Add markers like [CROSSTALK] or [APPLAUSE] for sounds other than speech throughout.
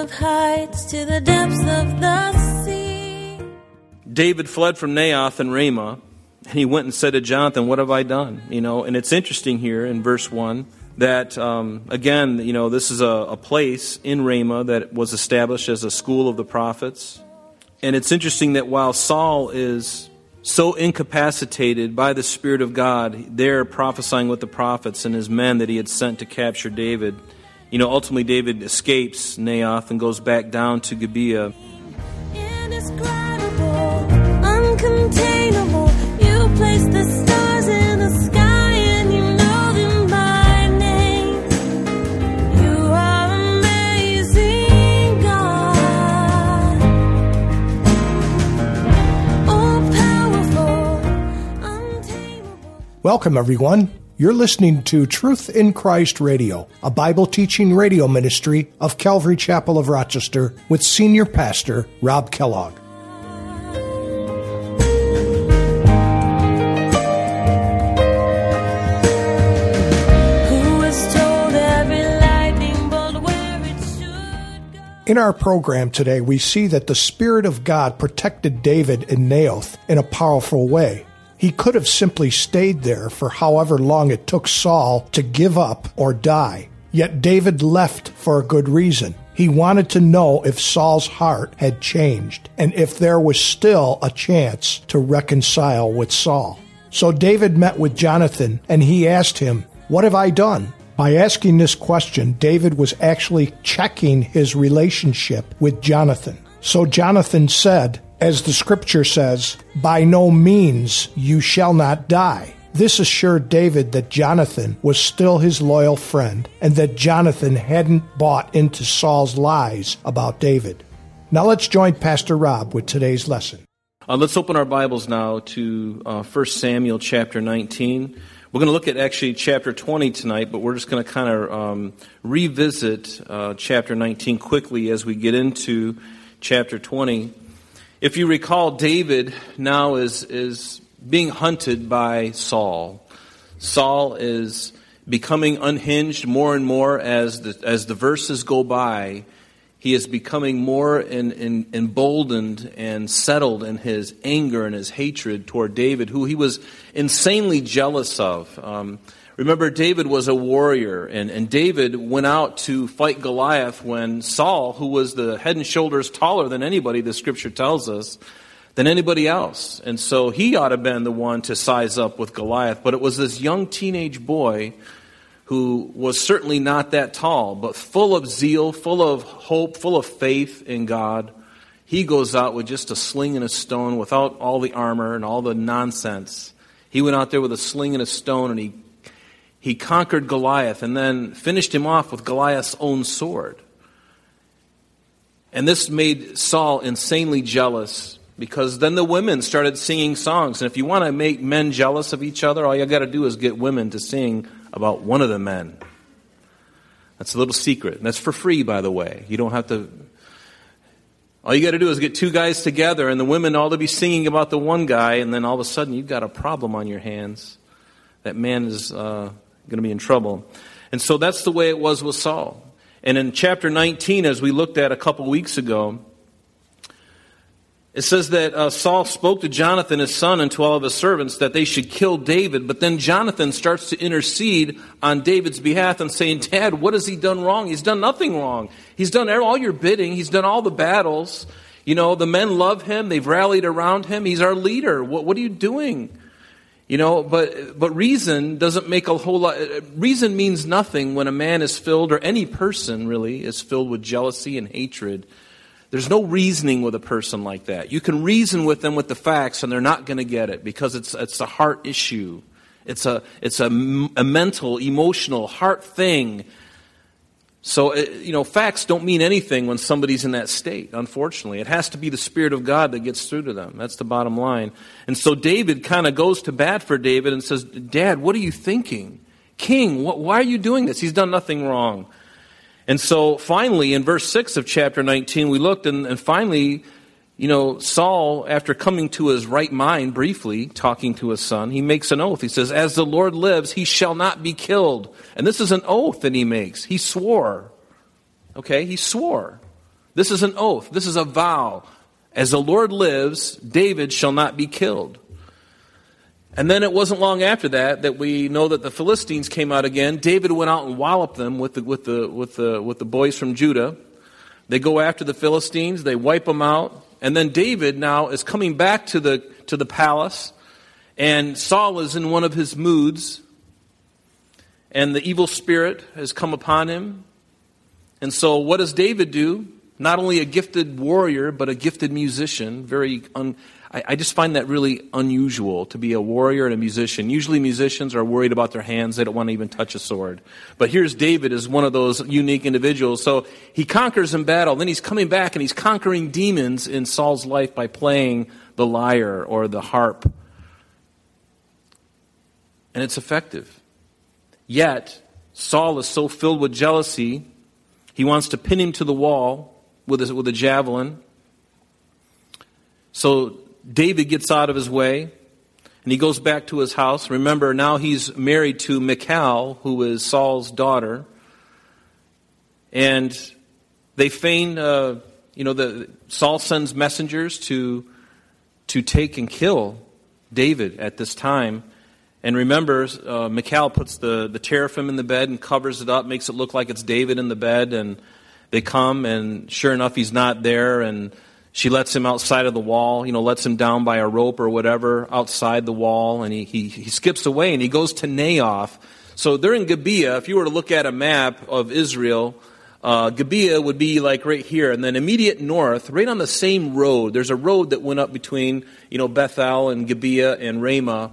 of heights to the depths of the sea. David fled from Naioth and Ramah, and he went and said to Jonathan, What have I done? You know, and it's interesting here in verse 1 that, um, again, you know, this is a, a place in Ramah that was established as a school of the prophets. And it's interesting that while Saul is so incapacitated by the Spirit of God, there prophesying with the prophets and his men that he had sent to capture David. You know, ultimately David escapes Naioth and goes back down to Gibeah. Indescribable, uncontainable. You place the stars in the sky and you know them by name. You are amazing, God. All powerful, untamable. Welcome, everyone. You're listening to Truth in Christ Radio, a Bible teaching radio ministry of Calvary Chapel of Rochester with Senior Pastor Rob Kellogg. Who was told every lightning bolt where it should go? In our program today, we see that the Spirit of God protected David in Naioth in a powerful way. He could have simply stayed there for however long it took Saul to give up or die. Yet David left for a good reason. He wanted to know if Saul's heart had changed and if there was still a chance to reconcile with Saul. So David met with Jonathan and he asked him, What have I done? By asking this question, David was actually checking his relationship with Jonathan. So Jonathan said, as the scripture says, By no means you shall not die. This assured David that Jonathan was still his loyal friend and that Jonathan hadn't bought into Saul's lies about David. Now let's join Pastor Rob with today's lesson. Uh, let's open our Bibles now to uh, 1 Samuel chapter 19. We're going to look at actually chapter 20 tonight, but we're just going to kind of um, revisit uh, chapter 19 quickly as we get into chapter 20. If you recall, David now is, is being hunted by Saul. Saul is becoming unhinged more and more as the, as the verses go by. He is becoming more in, in, emboldened and settled in his anger and his hatred toward David, who he was insanely jealous of. Um, remember, David was a warrior, and, and David went out to fight Goliath when Saul, who was the head and shoulders taller than anybody, the scripture tells us, than anybody else. And so he ought to have been the one to size up with Goliath. But it was this young teenage boy who was certainly not that tall, but full of zeal, full of hope, full of faith in God. He goes out with just a sling and a stone without all the armor and all the nonsense. He went out there with a sling and a stone and he, he conquered Goliath and then finished him off with Goliath's own sword. And this made Saul insanely jealous because then the women started singing songs. And if you want to make men jealous of each other, all you got to do is get women to sing about one of the men. That's a little secret. And that's for free, by the way. You don't have to. All you got to do is get two guys together, and the women all to be singing about the one guy, and then all of a sudden you've got a problem on your hands. That man is uh, going to be in trouble. And so that's the way it was with Saul. And in chapter 19, as we looked at a couple weeks ago, it says that uh, Saul spoke to Jonathan, his son, and to all of his servants that they should kill David. But then Jonathan starts to intercede on David's behalf and saying, Dad, what has he done wrong? He's done nothing wrong. He's done all your bidding, he's done all the battles. You know, the men love him, they've rallied around him. He's our leader. What, what are you doing? You know, but, but reason doesn't make a whole lot. Reason means nothing when a man is filled, or any person really, is filled with jealousy and hatred. There's no reasoning with a person like that. You can reason with them with the facts, and they're not going to get it because it's, it's a heart issue. It's a, it's a, a mental, emotional, heart thing. So, uh, you know, facts don't mean anything when somebody's in that state, unfortunately. It has to be the Spirit of God that gets through to them. That's the bottom line. And so David kind of goes to bat for David and says, Dad, what are you thinking? King, what, why are you doing this? He's done nothing wrong. And so finally, in verse 6 of chapter 19, we looked and, and finally, you know, Saul, after coming to his right mind briefly, talking to his son, he makes an oath. He says, As the Lord lives, he shall not be killed. And this is an oath that he makes. He swore. Okay, he swore. This is an oath. This is a vow. As the Lord lives, David shall not be killed. And then it wasn't long after that that we know that the Philistines came out again. David went out and walloped them with the, with the, with the, with the boys from Judah. They go after the Philistines, they wipe them out. And then David now is coming back to the, to the palace, and Saul is in one of his moods, and the evil spirit has come upon him. And so, what does David do? Not only a gifted warrior, but a gifted musician. Very, un- I, I just find that really unusual to be a warrior and a musician. Usually, musicians are worried about their hands; they don't want to even touch a sword. But here's David as one of those unique individuals. So he conquers in battle. Then he's coming back and he's conquering demons in Saul's life by playing the lyre or the harp, and it's effective. Yet Saul is so filled with jealousy he wants to pin him to the wall with a, with a javelin. So David gets out of his way and he goes back to his house. Remember, now he's married to Michal, who is Saul's daughter. And they feign, uh, you know, the, Saul sends messengers to, to take and kill David at this time. And remember, uh, Michal puts the, the teraphim in the bed and covers it up, makes it look like it's David in the bed. And they come, and sure enough, he's not there. And she lets him outside of the wall, you know, lets him down by a rope or whatever outside the wall. And he, he, he skips away and he goes to Naioth. So they're in Gibeah. If you were to look at a map of Israel, uh, Gibeah would be like right here, and then immediate north, right on the same road. There's a road that went up between, you know, Bethel and Gibeah and Ramah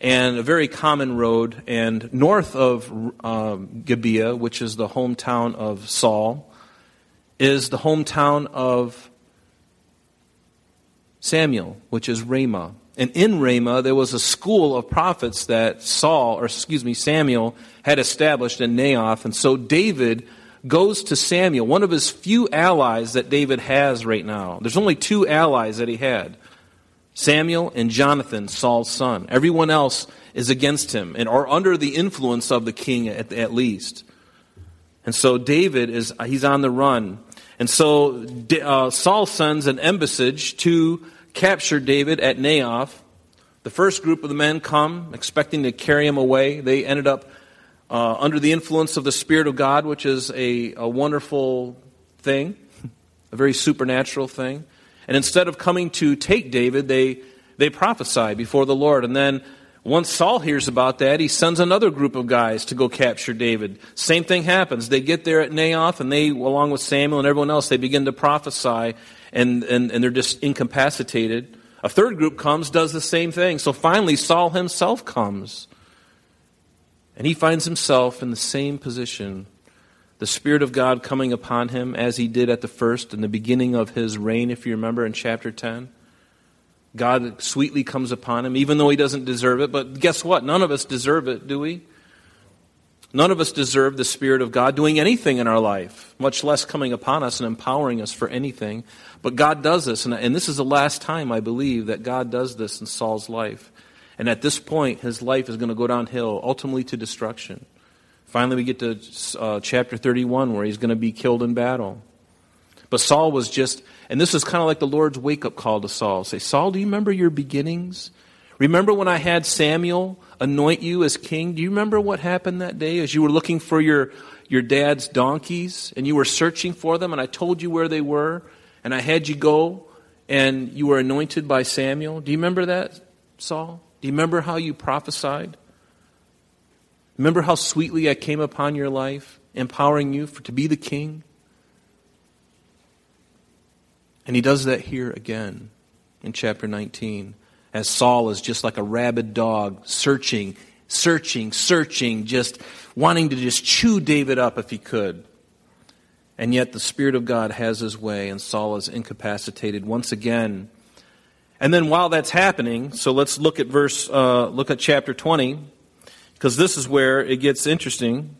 and a very common road. And north of um, Gibeah, which is the hometown of Saul, is the hometown of Samuel, which is Ramah. And in Ramah, there was a school of prophets that Saul, or excuse me, Samuel had established in Naioth. And so David goes to Samuel, one of his few allies that David has right now. There's only two allies that he had Samuel and Jonathan, Saul's son. Everyone else is against him and are under the influence of the king at, at least. And so David is he's on the run. And so uh, Saul sends an embassage to capture David at Naioth. The first group of the men come expecting to carry him away. They ended up uh, under the influence of the Spirit of God, which is a, a wonderful thing, a very supernatural thing. And instead of coming to take David, they, they prophesy before the Lord. And then once Saul hears about that, he sends another group of guys to go capture David. Same thing happens. They get there at Naioth, and they, along with Samuel and everyone else, they begin to prophesy, and, and, and they're just incapacitated. A third group comes, does the same thing. So finally, Saul himself comes. And he finds himself in the same position the Spirit of God coming upon him as he did at the first, in the beginning of his reign, if you remember in chapter 10. God sweetly comes upon him, even though he doesn't deserve it. But guess what? None of us deserve it, do we? None of us deserve the Spirit of God doing anything in our life, much less coming upon us and empowering us for anything. But God does this, and, this is the last time, I believe, that God does this in Saul's life. And at this point, his life is going to go downhill, ultimately to destruction. Finally, we get to uh, chapter 31 where he's going to be killed in battle. But Saul was just, and this is kind of like the Lord's wake up call to Saul. Say, Saul, do you remember your beginnings? Remember when I had Samuel anoint you as king? Do you remember what happened that day as you were looking for your, your dad's donkeys and you were searching for them and I told you where they were and I had you go and you were anointed by Samuel? Do you remember that, Saul? Do you remember how you prophesied? Remember how sweetly I came upon your life, empowering you for, to be the king? And he does that here again in chapter 19, as Saul is just like a rabid dog, searching, searching, searching, just wanting to just chew David up if he could. And yet the Spirit of God has his way, and Saul is incapacitated once again. And then while that's happening, so let's look at verse, uh, look at chapter 20 because this is where it gets interesting.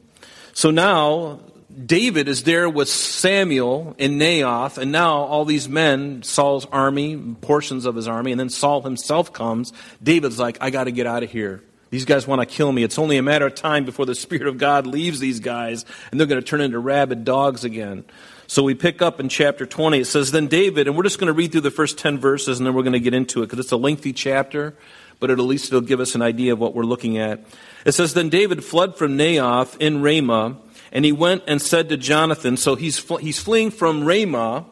So now David is there with Samuel in Naioth, and now all these men, Saul's army, portions of his army, and then Saul himself comes. David's like, I got to get out of here. These guys want to kill me. It's only a matter of time before the Spirit of God leaves these guys, and they're going to turn into rabid dogs again. So we pick up in chapter 20. It says, Then David, and we're just going to read through the first 10 verses and then we're going to get into it because it's a lengthy chapter, but at least it'll give us an idea of what we're looking at. It says, Then David fled from Naioth in Ramah, and he went and said to Jonathan, so he's, fl- he's fleeing from Ramah,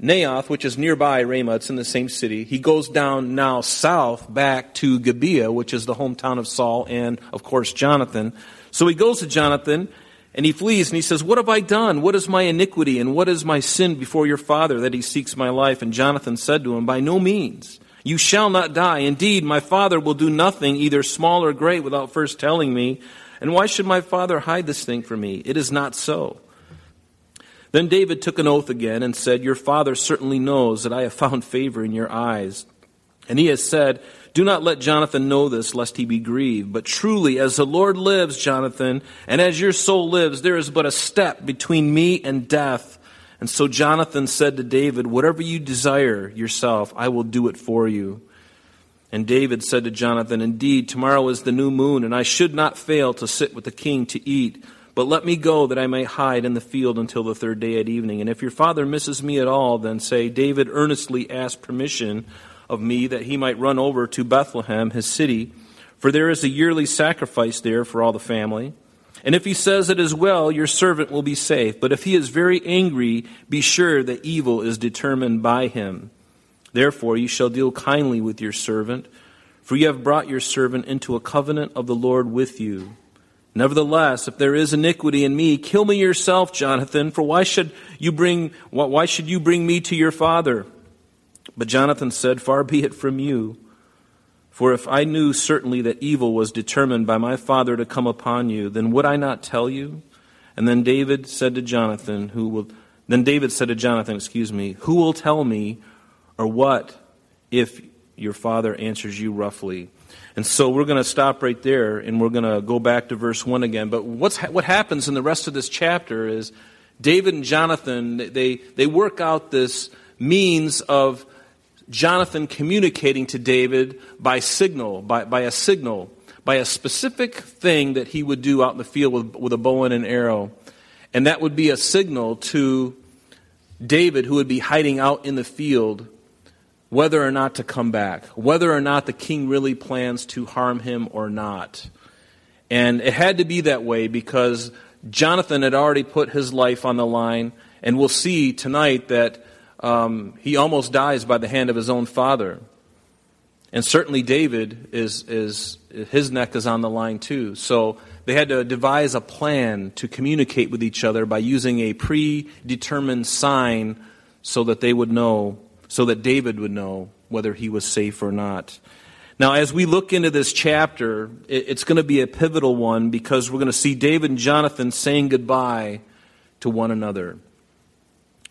Naioth, which is nearby Ramah, it's in the same city. He goes down now south back to Gibeah, which is the hometown of Saul and, of course, Jonathan. So he goes to Jonathan and he flees and he says, What have I done? What is my iniquity and what is my sin before your father that he seeks my life? And Jonathan said to him, By no means. You shall not die. Indeed, my father will do nothing, either small or great, without first telling me. And why should my father hide this thing from me? It is not so. Then David took an oath again and said, Your father certainly knows that I have found favor in your eyes. And he has said, Do not let Jonathan know this, lest he be grieved. But truly, as the Lord lives, Jonathan, and as your soul lives, there is but a step between me and death. And so Jonathan said to David, Whatever you desire yourself, I will do it for you. And David said to Jonathan, Indeed, tomorrow is the new moon, and I should not fail to sit with the king to eat. But let me go that I may hide in the field until the third day at evening. And if your father misses me at all, then say, David earnestly asked permission of me that he might run over to Bethlehem, his city, for there is a yearly sacrifice there for all the family. And if he says it is well, your servant will be safe. But if he is very angry, be sure that evil is determined by him. Therefore, you shall deal kindly with your servant, for you have brought your servant into a covenant of the Lord with you. Nevertheless, if there is iniquity in me, kill me yourself, Jonathan, for why should you bring, why should you bring me to your father? But Jonathan said, Far be it from you. For if I knew certainly that evil was determined by my father to come upon you, then would I not tell you? And then David said to Jonathan, who will then David said to Jonathan, excuse me, who will tell me or what if your father answers you roughly? And so we're going to stop right there and we're going to go back to verse 1 again. But what's, what happens in the rest of this chapter is David and Jonathan, they, they work out this means of Jonathan communicating to David by signal, by, by a signal, by a specific thing that he would do out in the field with, with a bow and an arrow. And that would be a signal to David, who would be hiding out in the field, whether or not to come back, whether or not the king really plans to harm him or not. And it had to be that way because Jonathan had already put his life on the line. And we'll see tonight that um, he almost dies by the hand of his own father. And certainly David is, is his neck is on the line too. So they had to devise a plan to communicate with each other by using a predetermined sign so that they would know, so that David would know whether he was safe or not. Now, as we look into this chapter, it's going to be a pivotal one because we're going to see David and Jonathan saying goodbye to one another.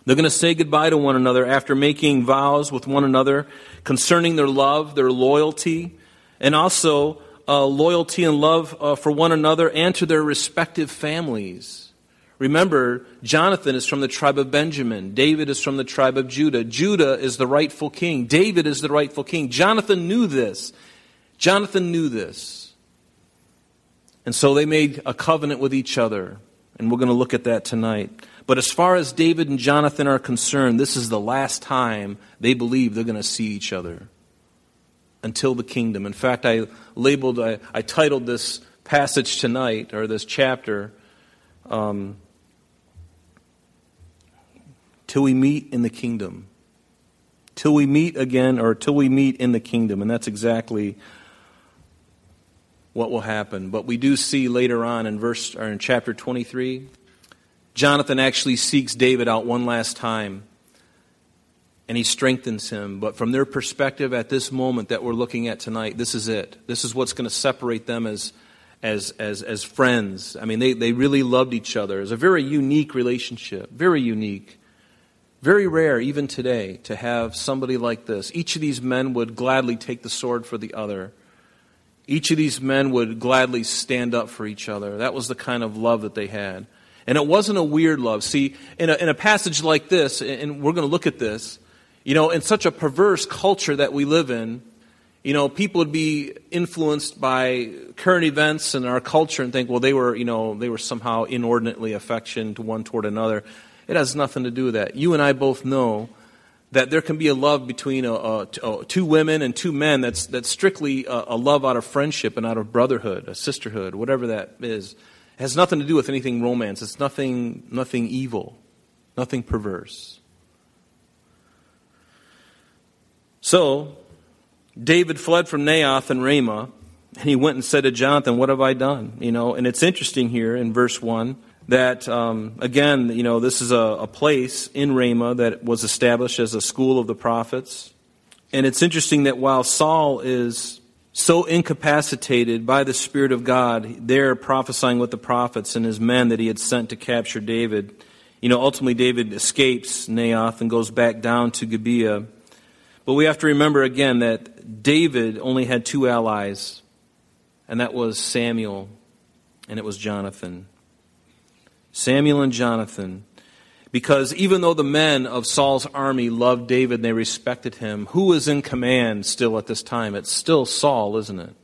They're going to say goodbye to one another after making vows with one another concerning their love, their loyalty, and also uh, loyalty and love uh, for one another and to their respective families. Remember, Jonathan is from the tribe of Benjamin. David is from the tribe of Judah. Judah is the rightful king. David is the rightful king. Jonathan knew this. Jonathan knew this. And so they made a covenant with each other. And we're going to look at that tonight. But as far as David and Jonathan are concerned, this is the last time they believe they're going to see each other until the kingdom. In fact, I labeled, I, I titled this passage tonight, or this chapter, um, Till we meet in the kingdom. Till we meet again, or till we meet in the kingdom. And that's exactly what will happen. But we do see later on in verse or in chapter 23 Jonathan actually seeks David out one last time and he strengthens him. But from their perspective at this moment that we're looking at tonight, this is it. This is what's going to separate them as, as, as, as friends. I mean, they, they really loved each other. It's a very unique relationship, very unique. Very rare, even today, to have somebody like this. Each of these men would gladly take the sword for the other. Each of these men would gladly stand up for each other. That was the kind of love that they had. And it wasn't a weird love. See, in a, in a passage like this, and we're going to look at this, you know, in such a perverse culture that we live in, you know, people would be influenced by current events and our culture and think, well, they were, you know, they were somehow inordinately affectionate one toward another. It has nothing to do with that. You and I both know that there can be a love between a, a, a, two women and two men that's, that's strictly a, love out of friendship and out of brotherhood, a sisterhood, whatever that is. It has nothing to do with anything romance. It's nothing, nothing evil, nothing perverse. So, David fled from Naioth and Ramah, and he went and said to Jonathan, What have I done? You know, and it's interesting here in verse 1 that, um, again, you know, this is a, a place in Ramah that was established as a school of the prophets. And it's interesting that while Saul is so incapacitated by the Spirit of God, there prophesying with the prophets and his men that he had sent to capture David, you know, ultimately David escapes Naioth and goes back down to Gibeah. But we have to remember again that David only had two allies, and that was Samuel and it was Jonathan. Samuel and Jonathan. Because even though the men of Saul's army loved David and they respected him, who is in command still at this time? It's still Saul, isn't it?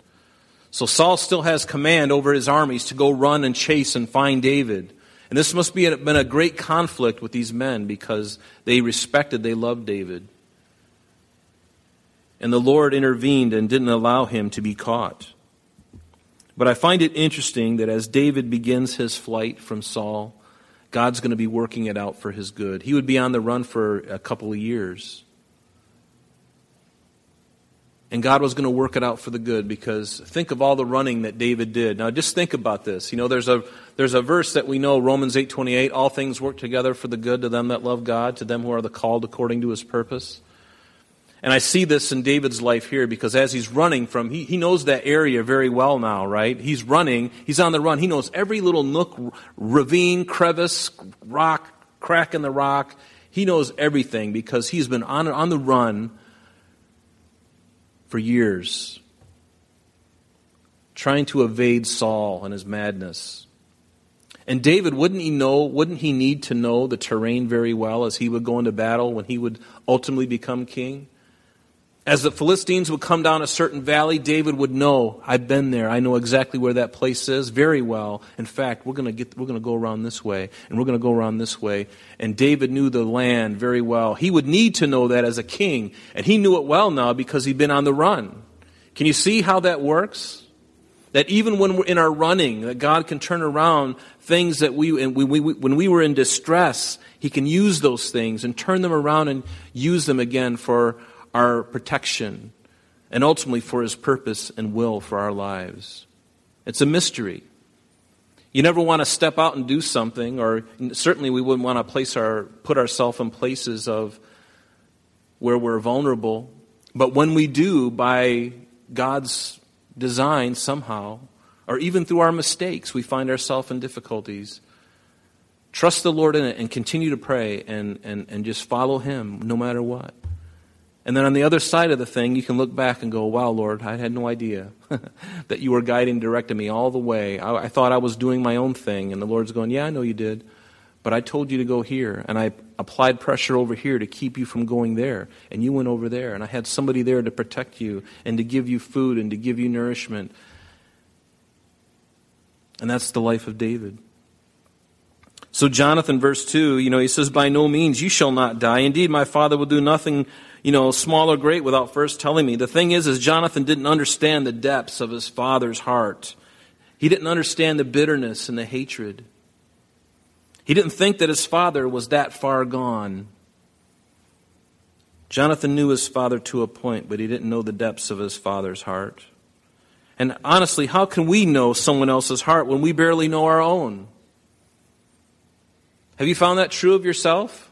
So Saul still has command over his armies to go run and chase and find David. And this must be been a great conflict with these men because they respected, they loved David. And the Lord intervened and didn't allow him to be caught. But I find it interesting that as David begins his flight from Saul, God's going to be working it out for his good. He would be on the run for a couple of years. And God was going to work it out for the good because think of all the running that David did. Now just think about this. You know, there's a there's a verse that we know, Romans 8:28, all things work together for the good to them that love God, to them who are the called according to his purpose. And I see this in David's life here because as he's running from, he, he knows that area very well now, right? He's running, he's on the run. He knows every little nook, ravine, crevice, rock, crack in the rock. He knows everything because he's been on, on the run for years, trying to evade Saul and his madness. And David, wouldn't he know, wouldn't he need to know the terrain very well as he would go into battle when he would ultimately become king? As the Philistines would come down a certain valley, David would know, I've been there. I know exactly where that place is very well. In fact, we're going to we're going to go around this way and we're going to go around this way. And David knew the land very well. He would need to know that as a king, and he knew it well now because he'd been on the run. Can you see how that works? That even when we're in our running, that God can turn around things that we, and we, we, when we were in distress, He can use those things and turn them around and use them again for our protection, and ultimately for His purpose and will for our lives. It's a mystery. You never want to step out and do something, or certainly we wouldn't want to place our, put ourselves in places of where we're vulnerable. But when we do, by God's design somehow, or even through our mistakes, we find ourselves in difficulties. Trust the Lord in it and continue to pray and, and, and just follow Him no matter what. And then on the other side of the thing, you can look back and go, wow, Lord, I had no idea [LAUGHS] that you were guiding, directing me all the way. I, I, thought I was doing my own thing. And the Lord's going, yeah, I know you did. But I told you to go here. And I applied pressure over here to keep you from going there. And you went over there. And I had somebody there to protect you and to give you food and to give you nourishment. And that's the life of David. So, Jonathan, verse 2, you know, he says, By no means you shall not die. Indeed, my father will do nothing you know, small or great without first telling me. The thing is, is Jonathan didn't understand the depths of his father's heart. He didn't understand the bitterness and the hatred. He didn't think that his father was that far gone. Jonathan knew his father to a point, but he didn't know the depths of his father's heart. And honestly, how can we know someone else's heart when we barely know our own? Have you found that true of yourself?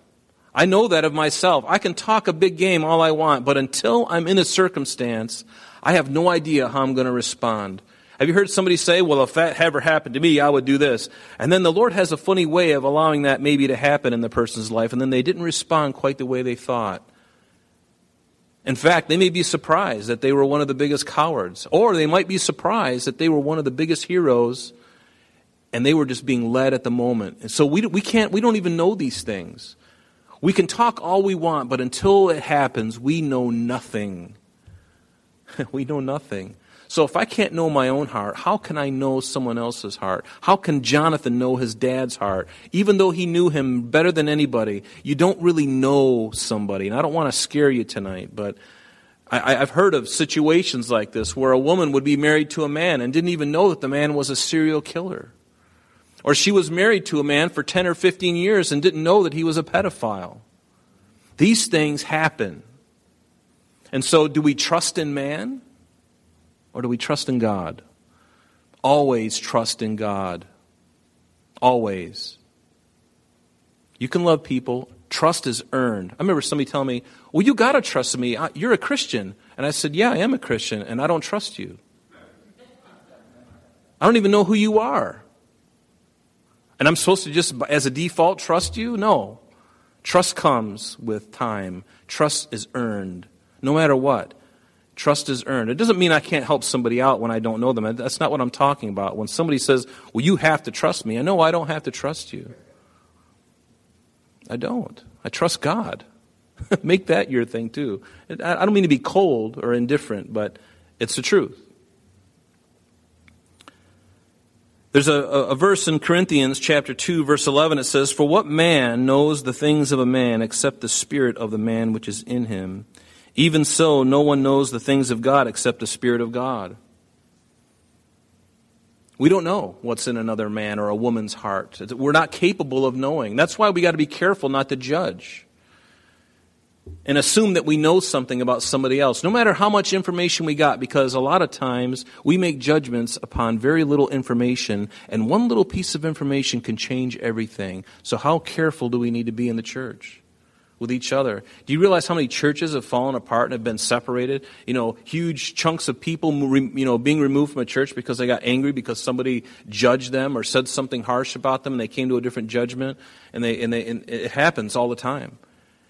I know that of myself. I can talk a big game all I want, but until I'm in a circumstance, I have no idea how I'm going to respond. Have you heard somebody say, well, if that ever happened to me, I would do this? And then the Lord has a funny way of allowing that maybe to happen in the person's life, and then they didn't respond quite the way they thought. In fact, they may be surprised that they were one of the biggest cowards, or they might be surprised that they were one of the biggest heroes and they were just being led at the moment. And so we, we can't, we don't even know these things. We can talk all we want, but until it happens, we know nothing. [LAUGHS] we know nothing. So if I can't know my own heart, how can I know someone else's heart? How can Jonathan know his dad's heart? Even though he knew him better than anybody, you don't really know somebody. And I don't want to scare you tonight, but I, have heard of situations like this where a woman would be married to a man and didn't even know that the man was a serial killer. Or she was married to a man for 10 or 15 years and didn't know that he was a pedophile. These things happen. And so, do we trust in man or do we trust in God? Always trust in God. Always. You can love people. Trust is earned. I remember somebody telling me, Well, you got to trust me. You're a Christian. And I said, Yeah, I am a Christian, and I don't trust you. I don't even know who you are. And I'm supposed to just, as a default, trust you? No. Trust comes with time, trust is earned, no matter what. Trust is earned. It doesn't mean I can't help somebody out when I don't know them. That's not what I'm talking about. When somebody says, Well, you have to trust me, I know I don't have to trust you. I don't. I trust God. [LAUGHS] Make that your thing too. I don't mean to be cold or indifferent, but it's the truth. There's a, a, verse in Corinthians chapter 2 verse 11 it says, For what man knows the things of a man except the spirit of the man which is in him? Even so, no one knows the things of God except the spirit of God. We don't know what's in another man or a woman's heart. We're not capable of knowing. That's why we got to be careful not to judge and assume that we know something about somebody else, no matter how much information we got, because a lot of times we make judgments upon very little information, and one little piece of information can change everything. So, how careful do we need to be in the church? With each other. Do you realize how many churches have fallen apart and have been separated? You know, huge chunks of people, you know, being removed from a church because they got angry because somebody judged them or said something harsh about them, and they came to a different judgment. And they, and they, and it happens all the time.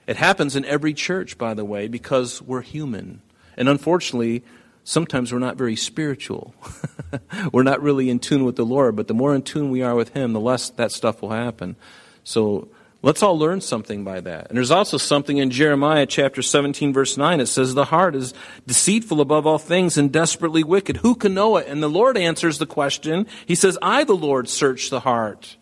It happens in every church, by the way, because we're human. And unfortunately, sometimes we're not very spiritual. [LAUGHS] we're not really in tune with the Lord, but the more in tune we are with Him, the less that stuff will happen. So let's all learn something by that. And there's also something in Jeremiah chapter 17, verse 9. It says, The heart is deceitful above all things and desperately wicked. Who can know it? And the Lord answers the question. He says, I, the Lord, search the heart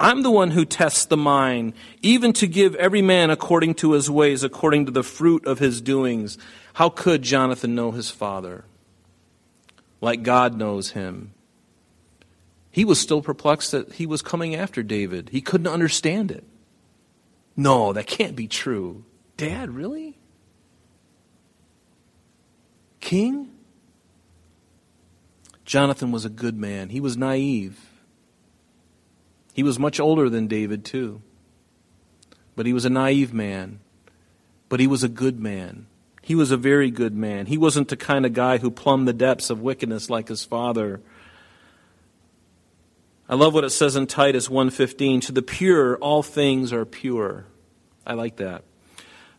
I'm the one who tests the mind, even to give every man according to his ways, according to the fruit of his doings. How could Jonathan know his father? Like God knows him. He was still perplexed that he was coming after David. He couldn't understand it. No, that can't be true. Dad, really? King? Jonathan was a good man. He was naive. He was much older than David, too. But he was a naive man. But he was a good man. He was a very good man. He wasn't the kind of guy who plumbed the depths of wickedness like his father. I love what it says in Titus 1:15, to the pure all things are pure. I like that.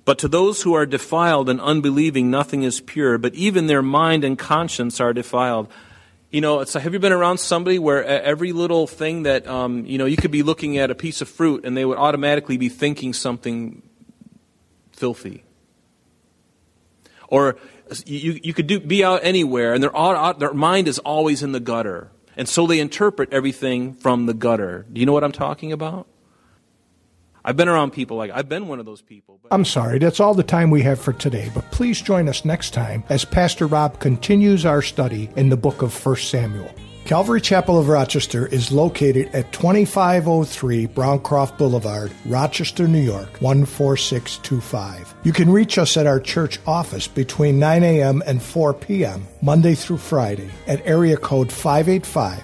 But to those who are defiled and unbelieving nothing is pure, but even their mind and conscience are defiled. You know, it's, have you been around somebody where every little thing that, um, you know, you could be looking at a piece of fruit and they would automatically be thinking something filthy? Or you, you could do, be out anywhere and their, their mind is always in the gutter. And so they interpret everything from the gutter. Do you know what I'm talking about? I've been around people like I've been one of those people. But- I'm sorry, that's all the time we have for today, but please join us next time as Pastor Rob continues our study in the book of 1 Samuel. Calvary Chapel of Rochester is located at 2503 Browncroft Boulevard, Rochester, New York 14625. You can reach us at our church office between 9 a.m. and 4 p.m. Monday through Friday at area code 585